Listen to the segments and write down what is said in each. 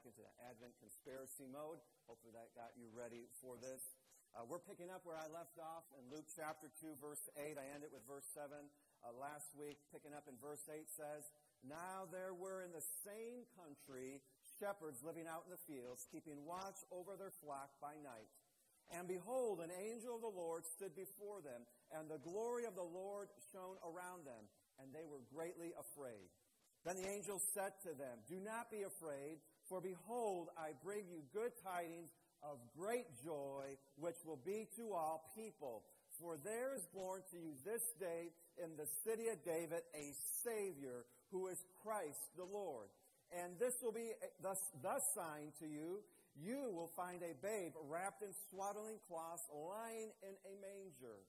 back into the Advent conspiracy mode. Hopefully that got you ready for this. Uh, we're picking up where I left off in Luke chapter 2, verse 8. I ended it with verse 7 uh, last week. Picking up in verse 8 says, Now there were in the same country shepherds living out in the fields, keeping watch over their flock by night. And behold, an angel of the Lord stood before them, and the glory of the Lord shone around them, and they were greatly afraid. Then the angel said to them, Do not be afraid, for behold, I bring you good tidings of great joy, which will be to all people. For there is born to you this day in the city of David a Savior, who is Christ the Lord. And this will be the sign to you. You will find a babe wrapped in swaddling cloths, lying in a manger.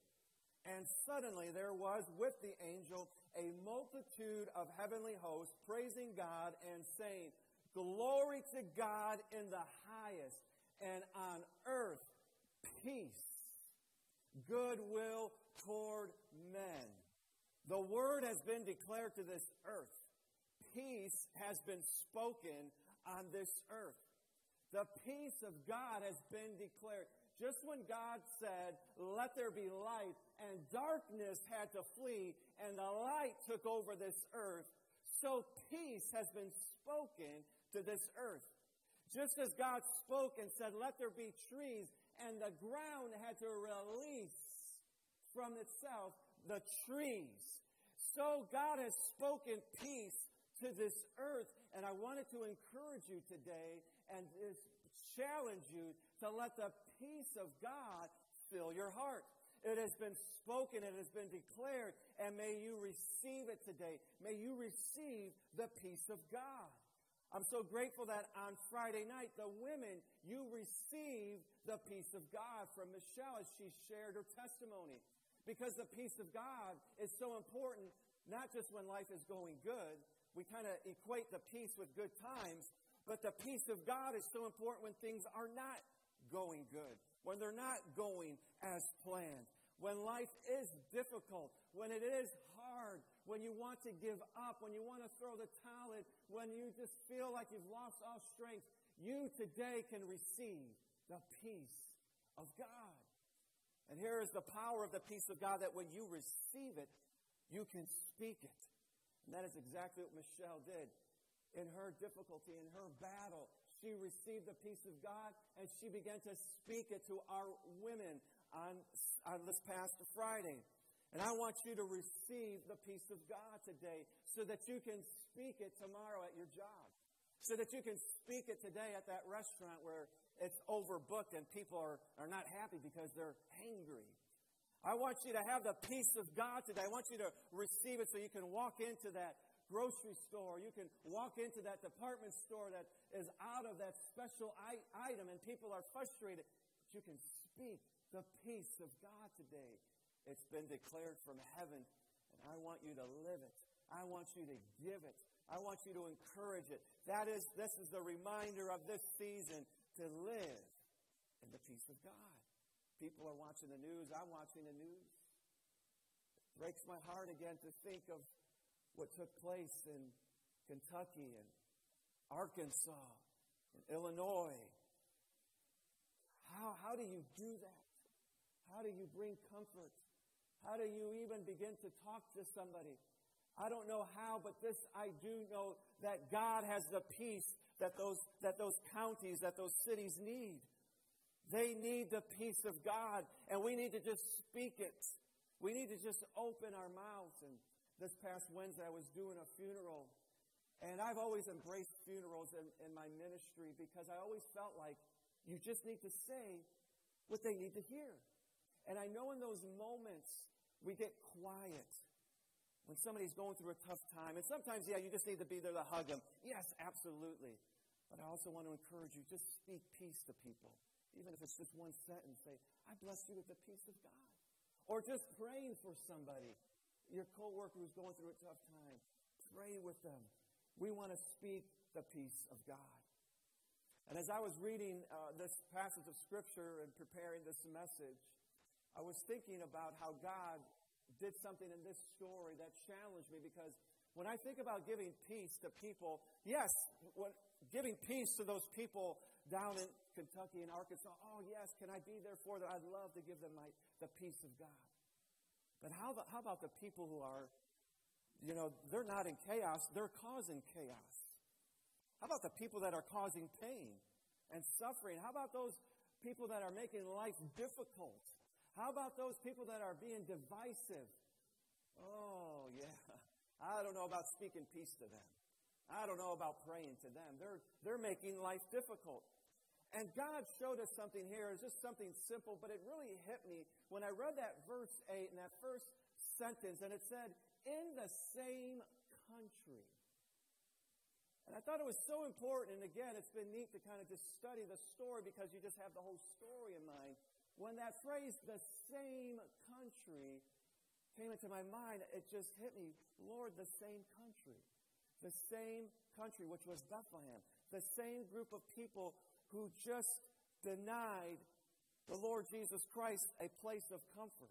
And suddenly there was with the angel a multitude of heavenly hosts praising God and saying, Glory to God in the highest, and on earth peace, goodwill toward men. The word has been declared to this earth. Peace has been spoken on this earth. The peace of God has been declared. Just when God said, Let there be light, and darkness had to flee, and the light took over this earth, so peace has been spoken to this earth. Just as God spoke and said, Let there be trees, and the ground had to release from itself the trees. So God has spoken peace to this earth, and I wanted to encourage you today and challenge you to let the peace of God fill your heart. It has been spoken, it has been declared, and may you receive it today. May you receive the peace of God. I'm so grateful that on Friday night, the women, you received the peace of God from Michelle as she shared her testimony. Because the peace of God is so important, not just when life is going good. We kind of equate the peace with good times, but the peace of God is so important when things are not going good, when they're not going as planned, when life is difficult, when it is hard, when you want to give up, when you want to throw the towel when you just feel like you've lost all strength, you today can receive the peace of God. And here is the power of the peace of God that when you receive it, you can speak it. And that is exactly what Michelle did in her difficulty, in her battle. She received the peace of God and she began to speak it to our women on, on this past Friday. And I want you to receive the peace of God today so that you can speak it tomorrow at your job. So that you can speak it today at that restaurant where it's overbooked and people are, are not happy because they're angry. I want you to have the peace of God today. I want you to receive it so you can walk into that grocery store. You can walk into that department store that is out of that special item and people are frustrated. But you can speak the peace of God today. It's been declared from heaven, and I want you to live it. I want you to give it. I want you to encourage it. That is, this is the reminder of this season to live in the peace of God. People are watching the news. I'm watching the news. It breaks my heart again to think of what took place in Kentucky and Arkansas and Illinois. How, how do you do that? How do you bring comfort? How do you even begin to talk to somebody? I don't know how, but this I do know that God has the peace that those, that those counties, that those cities need. They need the peace of God, and we need to just speak it. We need to just open our mouths and this past Wednesday, I was doing a funeral. And I've always embraced funerals in, in my ministry because I always felt like you just need to say what they need to hear. And I know in those moments we get quiet when somebody's going through a tough time. And sometimes, yeah, you just need to be there to hug them. Yes, absolutely. But I also want to encourage you just speak peace to people. Even if it's just one sentence, say, I bless you with the peace of God. Or just praying for somebody your coworker who's going through a tough time. Pray with them. We want to speak the peace of God. And as I was reading uh, this passage of Scripture and preparing this message, I was thinking about how God did something in this story that challenged me because when I think about giving peace to people, yes, when, giving peace to those people down in Kentucky and Arkansas. Oh, yes, can I be there for them? I'd love to give them my, the peace of God. But how, how about the people who are, you know, they're not in chaos, they're causing chaos? How about the people that are causing pain and suffering? How about those people that are making life difficult? How about those people that are being divisive? Oh, yeah. I don't know about speaking peace to them. I don't know about praying to them. They're, they're making life difficult. And God showed us something here. It's just something simple, but it really hit me when I read that verse 8 in that first sentence, and it said, in the same country. And I thought it was so important, and again, it's been neat to kind of just study the story because you just have the whole story in mind. When that phrase, the same country, came into my mind, it just hit me, Lord, the same country. The same country, which was Bethlehem. The same group of people who just denied the Lord Jesus Christ a place of comfort.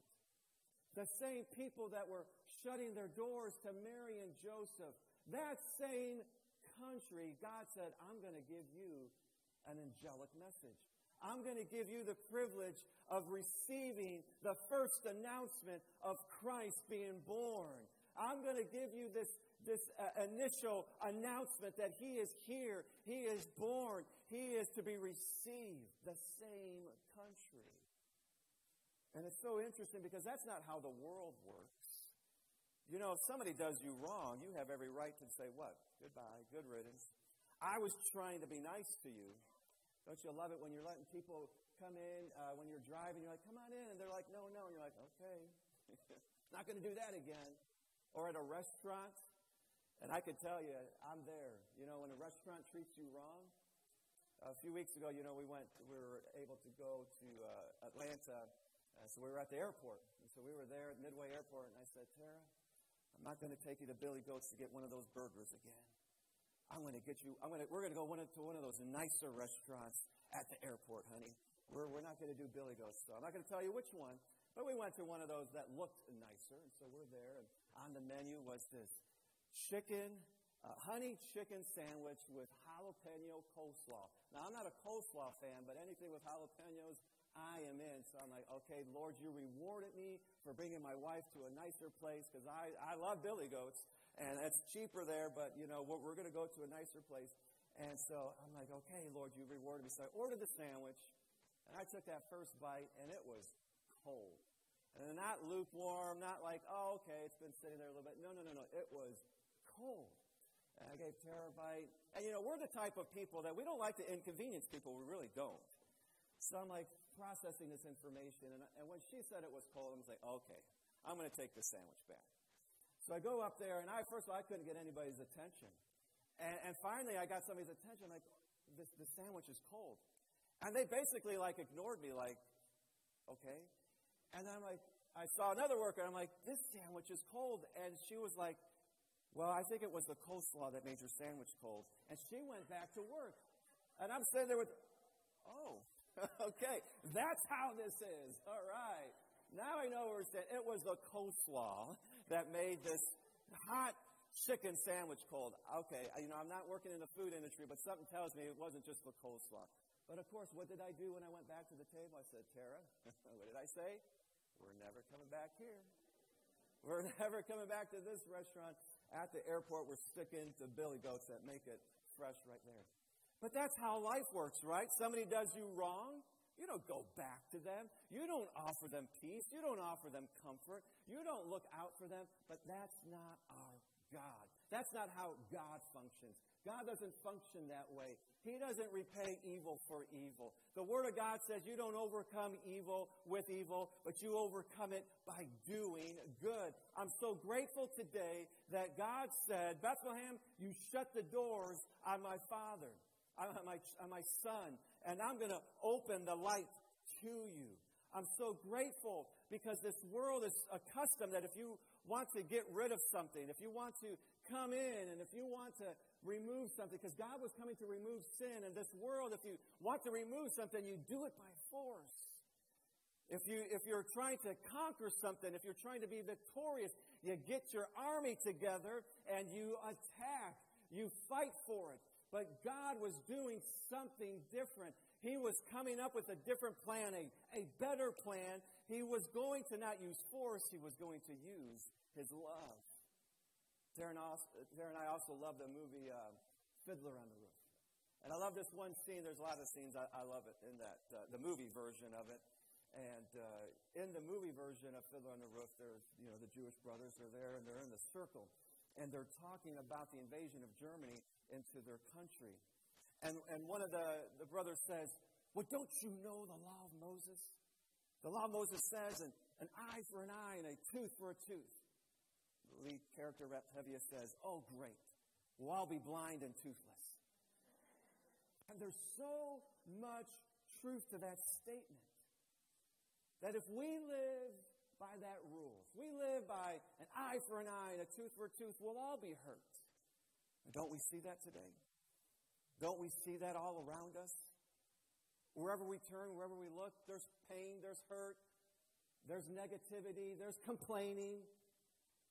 The same people that were shutting their doors to Mary and Joseph. That same country, God said, I'm going to give you an angelic message. I'm going to give you the privilege of receiving the first announcement of Christ being born. I'm going to give you this this uh, initial announcement that he is here, he is born, he is to be received, the same country. And it's so interesting because that's not how the world works. You know, if somebody does you wrong, you have every right to say, What? Goodbye, good riddance. I was trying to be nice to you. Don't you love it when you're letting people come in uh, when you're driving? You're like, Come on in. And they're like, No, no. And you're like, Okay. Not going to do that again. Or at a restaurant, and I can tell you, I'm there. You know, when a restaurant treats you wrong, a few weeks ago, you know, we went, we were able to go to uh, Atlanta. Uh, so we were at the airport. And so we were there at Midway Airport, and I said, Tara, I'm not going to take you to Billy Goats to get one of those burgers again. I'm going to get you, I'm going to, we're going to go one to one of those nicer restaurants at the airport, honey. We're, we're not going to do Billy Goats, so I'm not going to tell you which one. But we went to one of those that looked nicer, and so we're there, and on the menu was this chicken, uh, honey chicken sandwich with jalapeno coleslaw. Now, I'm not a coleslaw fan, but anything with jalapenos, I am in. So I'm like, okay, Lord, you rewarded me for bringing my wife to a nicer place because I, I love Billy Goats and it's cheaper there, but you know, we're, we're going to go to a nicer place. And so I'm like, okay, Lord, you rewarded me. So I ordered the sandwich and I took that first bite and it was cold. And not lukewarm, not like, oh, okay, it's been sitting there a little bit. No, no, no, no. It was cold. And I gave Tara a bite. And you know, we're the type of people that we don't like to inconvenience people. We really don't. So I'm like processing this information. And, and when she said it was cold, I'm like, okay, I'm going to take the sandwich back. So I go up there, and I first of all, I couldn't get anybody's attention. And, and finally, I got somebody's attention. Like, this, the sandwich is cold. And they basically like ignored me, like, okay. And I'm like, I saw another worker, and I'm like, this sandwich is cold. And she was like, well, I think it was the coleslaw that made your sandwich cold. And she went back to work. And I'm sitting there with, oh, okay, that's how this is. All right. Now I know it's. It was the coleslaw that made this hot chicken sandwich cold. Okay, you know, I'm not working in the food industry, but something tells me it wasn't just the coleslaw. But of course, what did I do when I went back to the table? I said, Tara, what did I say? We're never coming back here. We're never coming back to this restaurant at the airport, we're sticking to billy goats that make it fresh right there. But that's how life works, right? Somebody does you wrong. You don't go back to them. You don't offer them peace. You don't offer them comfort. You don't look out for them. But that's not our God. That's not how God functions. God doesn't function that way. He doesn't repay evil for evil. The Word of God says you don't overcome evil with evil, but you overcome it by doing good. I'm so grateful today that God said, Bethlehem, you shut the doors on my father, on my, on my son, and I'm going to open the light to you. I'm so grateful because this world is accustomed that if you want to get rid of something, if you want to come in and if you want to remove something, because God was coming to remove sin in this world, if you want to remove something, you do it by force. If, you, if you're trying to conquer something, if you're trying to be victorious, you get your army together and you attack. You fight for it. But God was doing something different. He was coming up with a different plan, a, a better plan. He was going to not use force, he was going to use his love. Also, Darren and I also love the movie uh, Fiddler on the Roof. And I love this one scene. There's a lot of scenes. I, I love it in that, uh, the movie version of it. And uh, in the movie version of Fiddler on the Roof, there's, you know, the Jewish brothers are there and they're in the circle and they're talking about the invasion of Germany into their country. And, and one of the, the brothers says, Well, don't you know the law of Moses? The law of Moses says an, an eye for an eye and a tooth for a tooth. The lead character, Reb Tevye, says, Oh, great. We'll all be blind and toothless. And there's so much truth to that statement that if we live by that rule. If we live by an eye for an eye and a tooth for a tooth, we'll all be hurt. Don't we see that today? Don't we see that all around us? Wherever we turn, wherever we look, there's pain, there's hurt, there's negativity, there's complaining.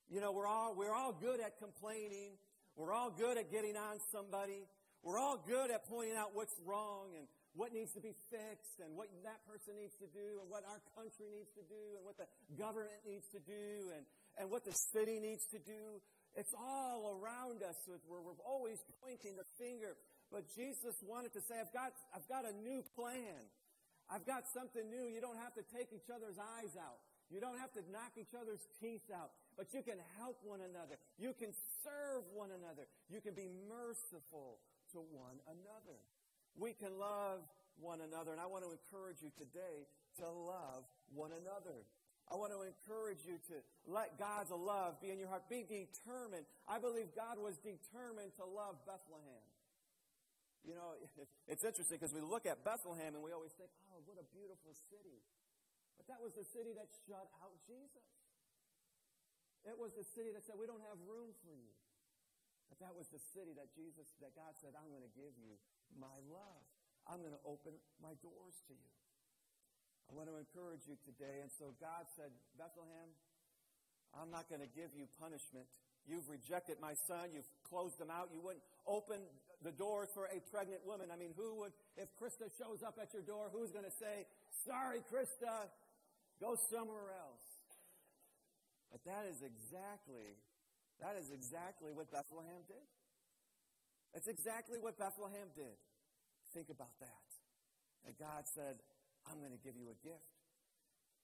You know, we're all, we're all good at complaining. We're all good at getting on somebody. We're all good at pointing out what's wrong and what needs to be fixed and what that person needs to do and what our country needs to do and what the government needs to do and, and what the city needs to do. It's all around us where we're always pointing the finger. But Jesus wanted to say, I've got, I've got a new plan. I've got something new. You don't have to take each other's eyes out. You don't have to knock each other's teeth out, but you can help one another. You can serve one another. You can be merciful to one another we can love one another. And I want to encourage you today to love one another. I want to encourage you to let God's love be in your heart. Be determined. I believe God was determined to love Bethlehem. You know, it's interesting because we look at Bethlehem and we always think, oh, what a beautiful city. But that was the city that shut out Jesus. It was the city that said, we don't have room for you. But that was the city that Jesus, that God said, I'm going to give you my love. I'm going to open my doors to you. I want to encourage you today. And so God said, Bethlehem, I'm not going to give you punishment. You've rejected my son. You've closed them out. You wouldn't open the doors for a pregnant woman. I mean, who would, if Krista shows up at your door, who's going to say, Sorry, Krista, go somewhere else? But that is exactly, that is exactly what Bethlehem did. That's exactly what Bethlehem did. Think about that. And God said, I'm going to give you a gift.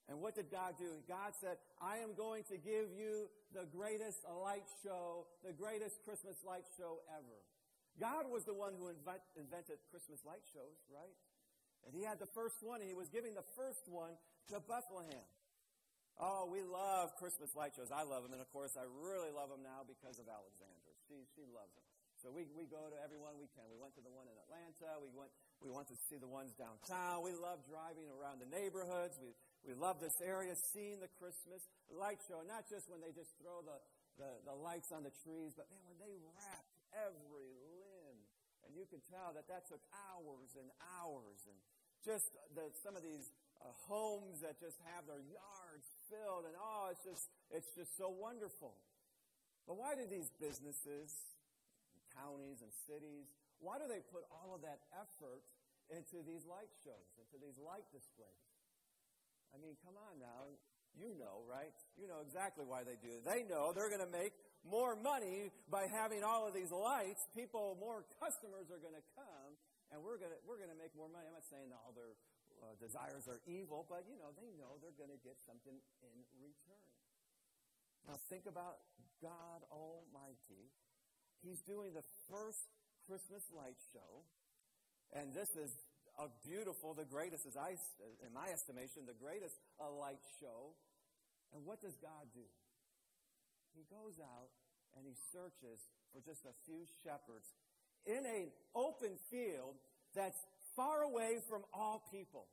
And what did God do? God said, I am going to give you the greatest light show, the greatest Christmas light show ever. God was the one who invent, invented Christmas light shows, right? And he had the first one, and he was giving the first one to Bethlehem. Oh, we love Christmas light shows. I love them, and of course, I really love them now because of Alexandra. She, she loves them. So we, we go to every one we can. We went to the one in Atlanta. We went, we want to see the ones downtown. We love driving around the neighborhoods. We, we love this area, seeing the Christmas light show, not just when they just throw the, the, the lights on the trees, but man, when they wrapped every limb. And you can tell that that took hours and hours. And just the, some of these uh, homes that just have their yards filled. And oh, it's just, it's just so wonderful. But why do these businesses counties and cities. Why do they put all of that effort into these light shows, into these light displays? I mean, come on now. You know, right? You know exactly why they do it. They know they're going to make more money by having all of these lights. People, more customers are going to come, and we're going to, we're going to make more money. I'm not saying all their uh, desires are evil, but, you know, they know they're going to get something in return. Now, think about God Almighty he's doing the first Christmas light show. And this is a beautiful, the greatest, as I, in my estimation, the greatest a light show. And what does God do? He goes out and he searches for just a few shepherds in an open field that's far away from all people.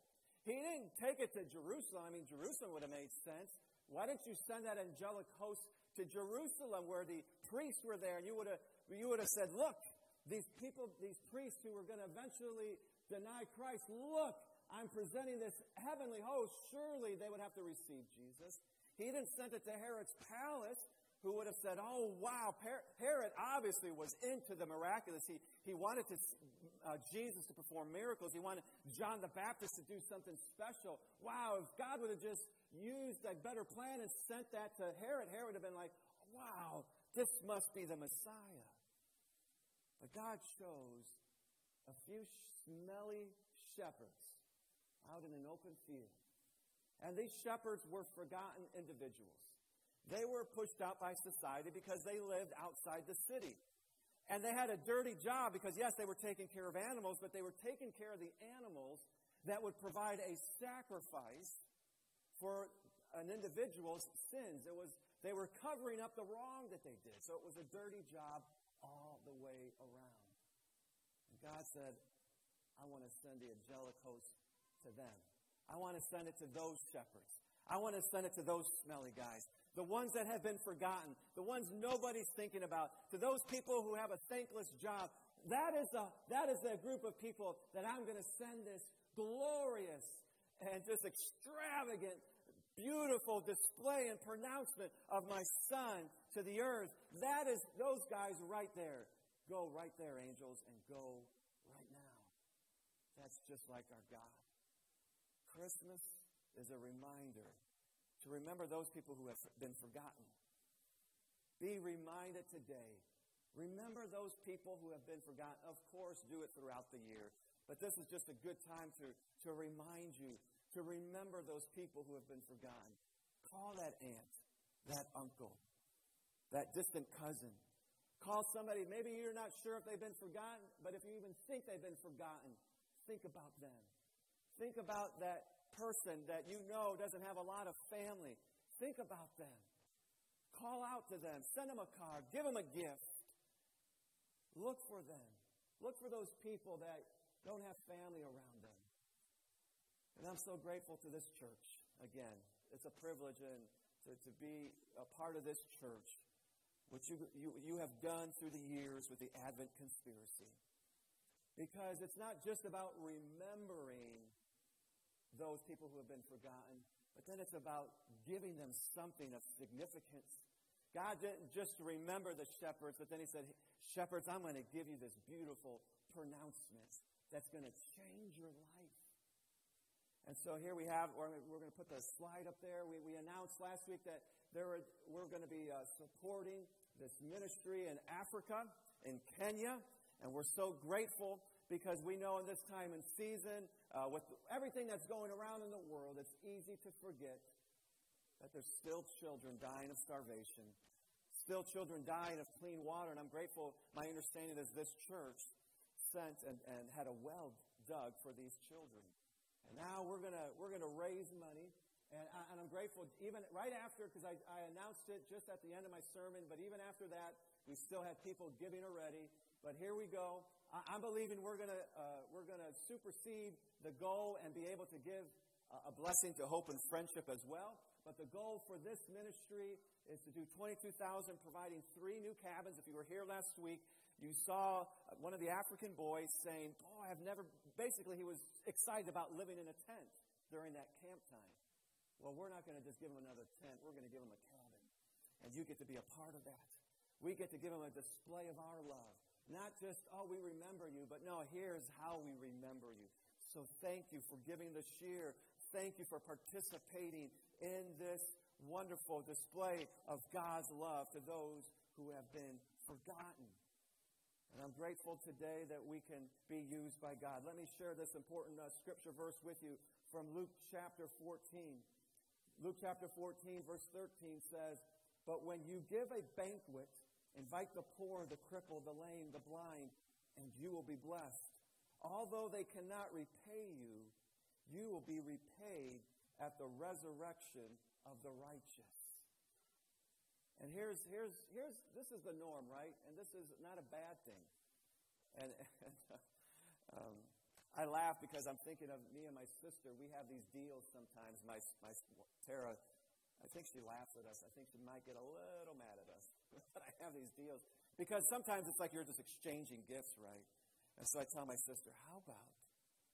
He didn't take it to Jerusalem. I mean, Jerusalem would have made sense. Why didn't you send that angelic host to Jerusalem where the priests were there and you would have you would have said, Look, these people, these priests who were going to eventually deny Christ, look, I'm presenting this heavenly host. Surely they would have to receive Jesus. He didn't send it to Herod's palace, who would have said, Oh, wow, Herod obviously was into the miraculous. He, he wanted to, uh, Jesus to perform miracles. He wanted John the Baptist to do something special. Wow, if God would have just used a better plan and sent that to Herod, Herod would have been like, wow, this must be the Messiah. But God chose a few smelly shepherds out in an open field. And these shepherds were forgotten individuals. They were pushed out by society because they lived outside the city. And they had a dirty job because, yes, they were taking care of animals, but they were taking care of the animals that would provide a sacrifice for an individual's sins. It was, they were covering up the wrong that they did. So it was a dirty job all the way around. And God said, I want to send the angelic host to them. I want to send it to those shepherds. I want to send it to those smelly guys the ones that have been forgotten, the ones nobody's thinking about, to those people who have a thankless job. That is a, that is a group of people that I'm going to send this glorious and just extravagant, beautiful display and pronouncement of my son to the earth. That is those guys right there. Go right there, angels, and go right now. That's just like our God. Christmas is a reminder to remember those people who have been forgotten. Be reminded today. Remember those people who have been forgotten. Of course, do it throughout the year. But this is just a good time to, to remind you, to remember those people who have been forgotten. Call that aunt, that uncle, that distant cousin. Call somebody, maybe you're not sure if they've been forgotten, but if you even think they've been forgotten, think about them. Think about that person that you know doesn't have a lot of family, think about them. Call out to them. Send them a card. Give them a gift. Look for them. Look for those people that don't have family around them. And I'm so grateful to this church. Again, it's a privilege and to, to be a part of this church, which you, you, you have done through the years with the Advent conspiracy. Because it's not just about remembering those people who have been forgotten, but then it's about giving them something of significance. God didn't just remember the shepherds, but then He said, Shepherds, I'm going to give you this beautiful pronouncement that's going to change your life. And so here we have, we're going to put the slide up there. We, we announced last week that there were, we're going to be uh, supporting this ministry in Africa, in Kenya, and we're so grateful because we know in this time and season, uh, with everything that's going around in the world, it's easy to forget that there's still children dying of starvation, still children dying of clean water. And I'm grateful, my understanding is this church sent and, and had a well dug for these children. And now we're going to we're gonna raise money. And, I, and I'm grateful, even right after, because I, I announced it just at the end of my sermon, but even after that, we still had people giving already. But here we go. I'm believing we're going uh, we're to supersede the goal and be able to give a blessing to hope and friendship as well. But the goal for this ministry is to do 22,000, providing three new cabins. If you were here last week, you saw one of the African boys saying, "Oh, I've never." Basically, he was excited about living in a tent during that camp time. Well, we're not going to just give him another tent. We're going to give him a cabin, and you get to be a part of that. We get to give him a display of our love. Not just, oh, we remember you, but no, here's how we remember you. So thank you for giving the share. Thank you for participating in this wonderful display of God's love to those who have been forgotten. And I'm grateful today that we can be used by God. Let me share this important uh, scripture verse with you from Luke chapter 14. Luke chapter 14, verse 13 says, But when you give a banquet, Invite the poor, the crippled, the lame, the blind, and you will be blessed. Although they cannot repay you, you will be repaid at the resurrection of the righteous. And here's, here's, here's, this is the norm, right? And this is not a bad thing. And, and um, I laugh because I'm thinking of me and my sister. We have these deals sometimes. My, my Tara I think she laughs at us. I think she might get a little mad at us. but I have these deals. Because sometimes it's like you're just exchanging gifts, right? And so I tell my sister, how about,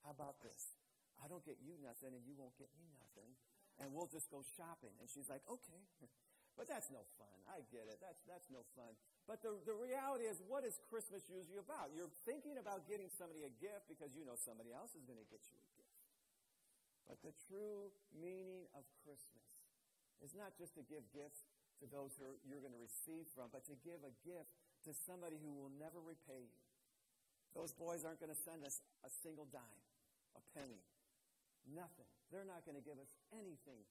how about this? I don't get you nothing and you won't get me nothing. And we'll just go shopping. And she's like, okay. But that's no fun. I get it. That's, that's no fun. But the, the reality is, what is Christmas usually about? You're thinking about getting somebody a gift because you know somebody else is going to get you a gift. But the true meaning of Christmas is not just to give gifts to those who you're going to receive from, but to give a gift to somebody who will never repay you. Those boys aren't going to send us a single dime, a penny, nothing. They're not going to give us anything.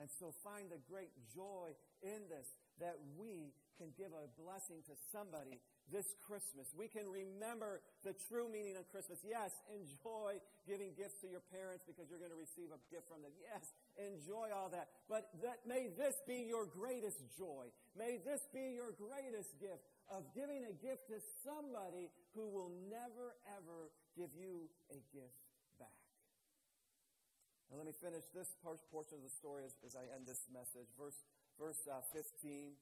And so find the great joy in this that we can give a blessing to somebody this Christmas. We can remember the true meaning of Christmas. Yes, enjoy giving gifts to your parents because you're going to receive a gift from them. Yes, enjoy all that. But that, may this be your greatest joy. May this be your greatest gift of giving a gift to somebody who will never, ever give you a gift. Now, let me finish this portion of the story as, as I end this message. Verse, verse uh, 15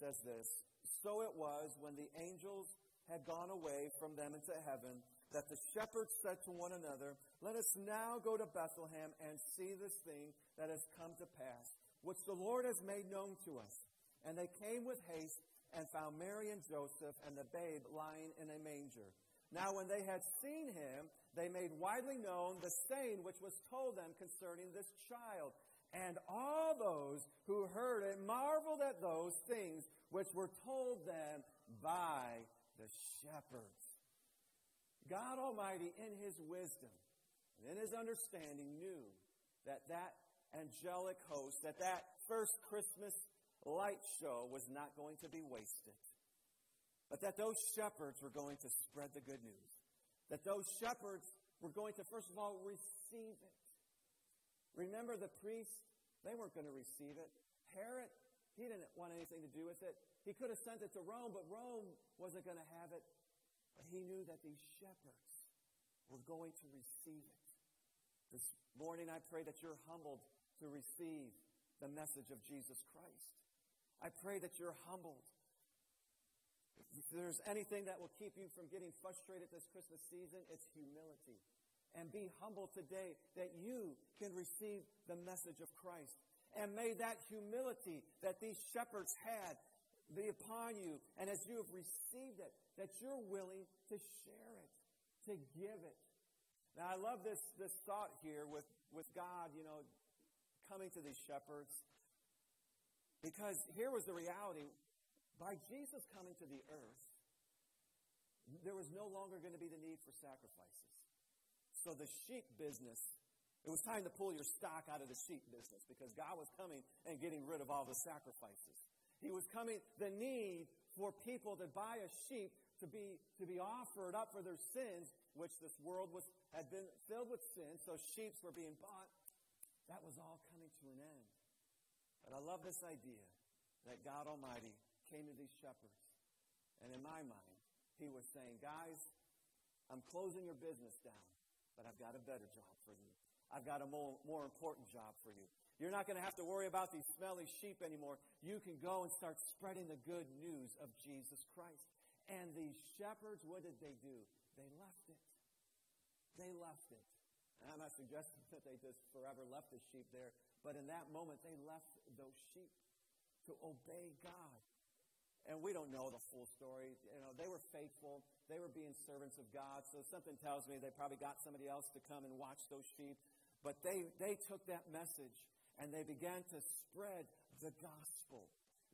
says this So it was when the angels had gone away from them into heaven that the shepherds said to one another, Let us now go to Bethlehem and see this thing that has come to pass, which the Lord has made known to us. And they came with haste and found Mary and Joseph and the babe lying in a manger. Now, when they had seen him, they made widely known the saying which was told them concerning this child. And all those who heard it marveled at those things which were told them by the shepherds. God Almighty, in His wisdom and in His understanding, knew that that angelic host, that that first Christmas light show was not going to be wasted, but that those shepherds were going to spread the good news that those shepherds were going to, first of all, receive it. Remember the priests? They weren't going to receive it. Herod, he didn't want anything to do with it. He could have sent it to Rome, but Rome wasn't going to have it. But he knew that these shepherds were going to receive it. This morning, I pray that you're humbled to receive the message of Jesus Christ. I pray that you're humbled if there's anything that will keep you from getting frustrated this Christmas season, it's humility. And be humble today that you can receive the message of Christ. And may that humility that these shepherds had be upon you. And as you have received it, that you're willing to share it, to give it. Now, I love this, this thought here with, with God, you know, coming to these shepherds. Because here was the reality. By Jesus coming to the earth, there was no longer going to be the need for sacrifices. So the sheep business, it was time to pull your stock out of the sheep business because God was coming and getting rid of all the sacrifices. He was coming, the need for people to buy a sheep to be, to be offered up for their sins, which this world was, had been filled with sin, so sheep were being bought. That was all coming to an end. But I love this idea that God Almighty came to these shepherds. And in my mind, he was saying, Guys, I'm closing your business down, but I've got a better job for you. I've got a more, more important job for you. You're not going to have to worry about these smelly sheep anymore. You can go and start spreading the good news of Jesus Christ. And these shepherds, what did they do? They left it. They left it. And I'm not suggesting that they just forever left the sheep there, but in that moment, they left those sheep to obey God. And we don't know the full story. You know, they were faithful. They were being servants of God. So something tells me they probably got somebody else to come and watch those sheep. But they, they took that message and they began to spread the gospel.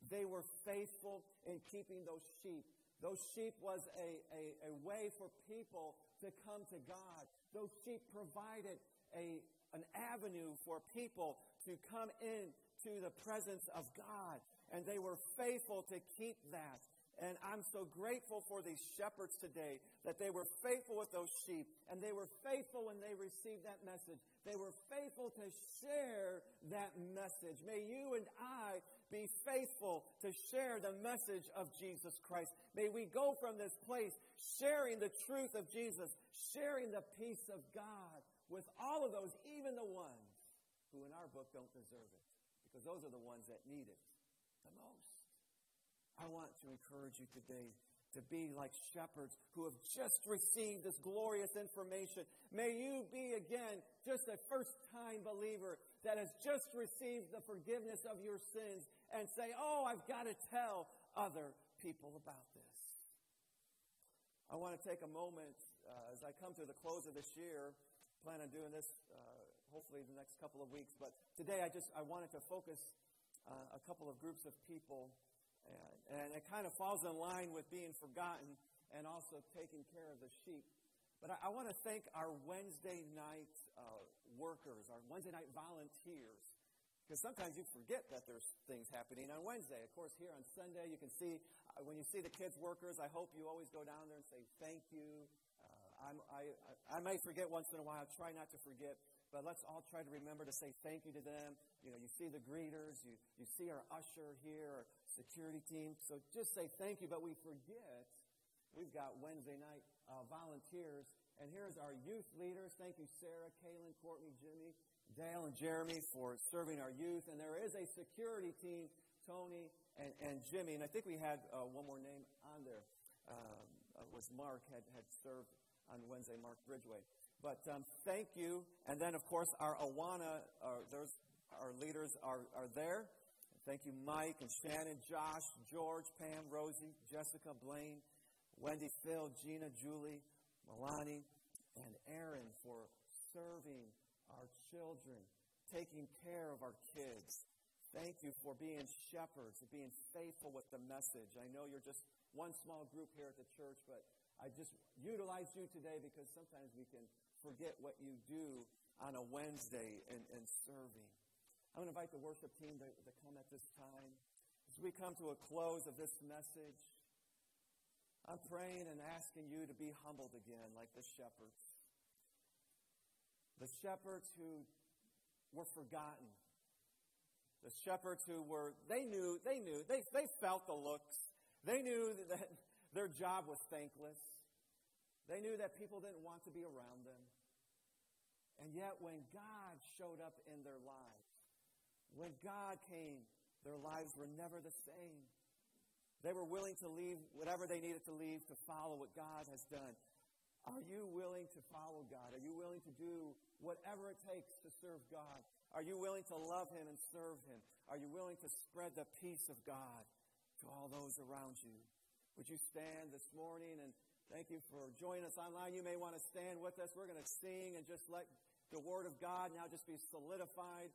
They were faithful in keeping those sheep. Those sheep was a, a, a way for people to come to God. Those sheep provided a, an avenue for people to come in to the presence of God and they were faithful to keep that. And I'm so grateful for these shepherds today that they were faithful with those sheep and they were faithful when they received that message. They were faithful to share that message. May you and I be faithful to share the message of Jesus Christ. May we go from this place sharing the truth of Jesus, sharing the peace of God with all of those, even the ones who in our book don't deserve it, because those are the ones that need it the most. I want to encourage you today to be like shepherds who have just received this glorious information. May you be again just a first time believer that has just received the forgiveness of your sins and say, Oh, I've got to tell other people about this. I want to take a moment uh, as I come to the close of this year. Plan on doing this uh, hopefully the next couple of weeks, but today I just I wanted to focus uh, a couple of groups of people and, and it kind of falls in line with being forgotten and also taking care of the sheep. But I, I want to thank our Wednesday night uh, workers, our Wednesday night volunteers. Because sometimes you forget that there's things happening on Wednesday. Of course, here on Sunday, you can see, uh, when you see the kids' workers, I hope you always go down there and say thank you. Uh, I, I, I may forget once in a while. Try not to forget. But let's all try to remember to say thank you to them. You know, you see the greeters, you, you see our usher here, our security team. So just say thank you, but we forget we've got Wednesday night uh, volunteers. And here's our youth leaders. Thank you, Sarah, Kaylin, Courtney, Jimmy, Dale, and Jeremy for serving our youth. And there is a security team, Tony and, and Jimmy. And I think we had uh, one more name on there. Um, uh, was Mark had, had served on Wednesday, Mark Bridgeway. But um, thank you. And then, of course, our Awana, uh, there's, our leaders are, are there. Thank you, Mike and Shannon, Josh, George, Pam, Rosie, Jessica, Blaine, Wendy, Phil, Gina, Julie, Milani, and Aaron for serving our children, taking care of our kids. Thank you for being shepherds, for being faithful with the message. I know you're just one small group here at the church, but I just utilize you today because sometimes we can forget what you do on a Wednesday in serving. I'm going to invite the worship team to, to come at this time. As we come to a close of this message, I'm praying and asking you to be humbled again like the shepherds. The shepherds who were forgotten. The shepherds who were, they knew, they knew, they, they felt the looks. They knew that their job was thankless. They knew that people didn't want to be around them. And yet, when God showed up in their lives, when God came, their lives were never the same. They were willing to leave whatever they needed to leave to follow what God has done. Are you willing to follow God? Are you willing to do whatever it takes to serve God? Are you willing to love Him and serve Him? Are you willing to spread the peace of God to all those around you? Would you stand this morning and thank you for joining us online? You may want to stand with us. We're going to sing and just let the Word of God now just be solidified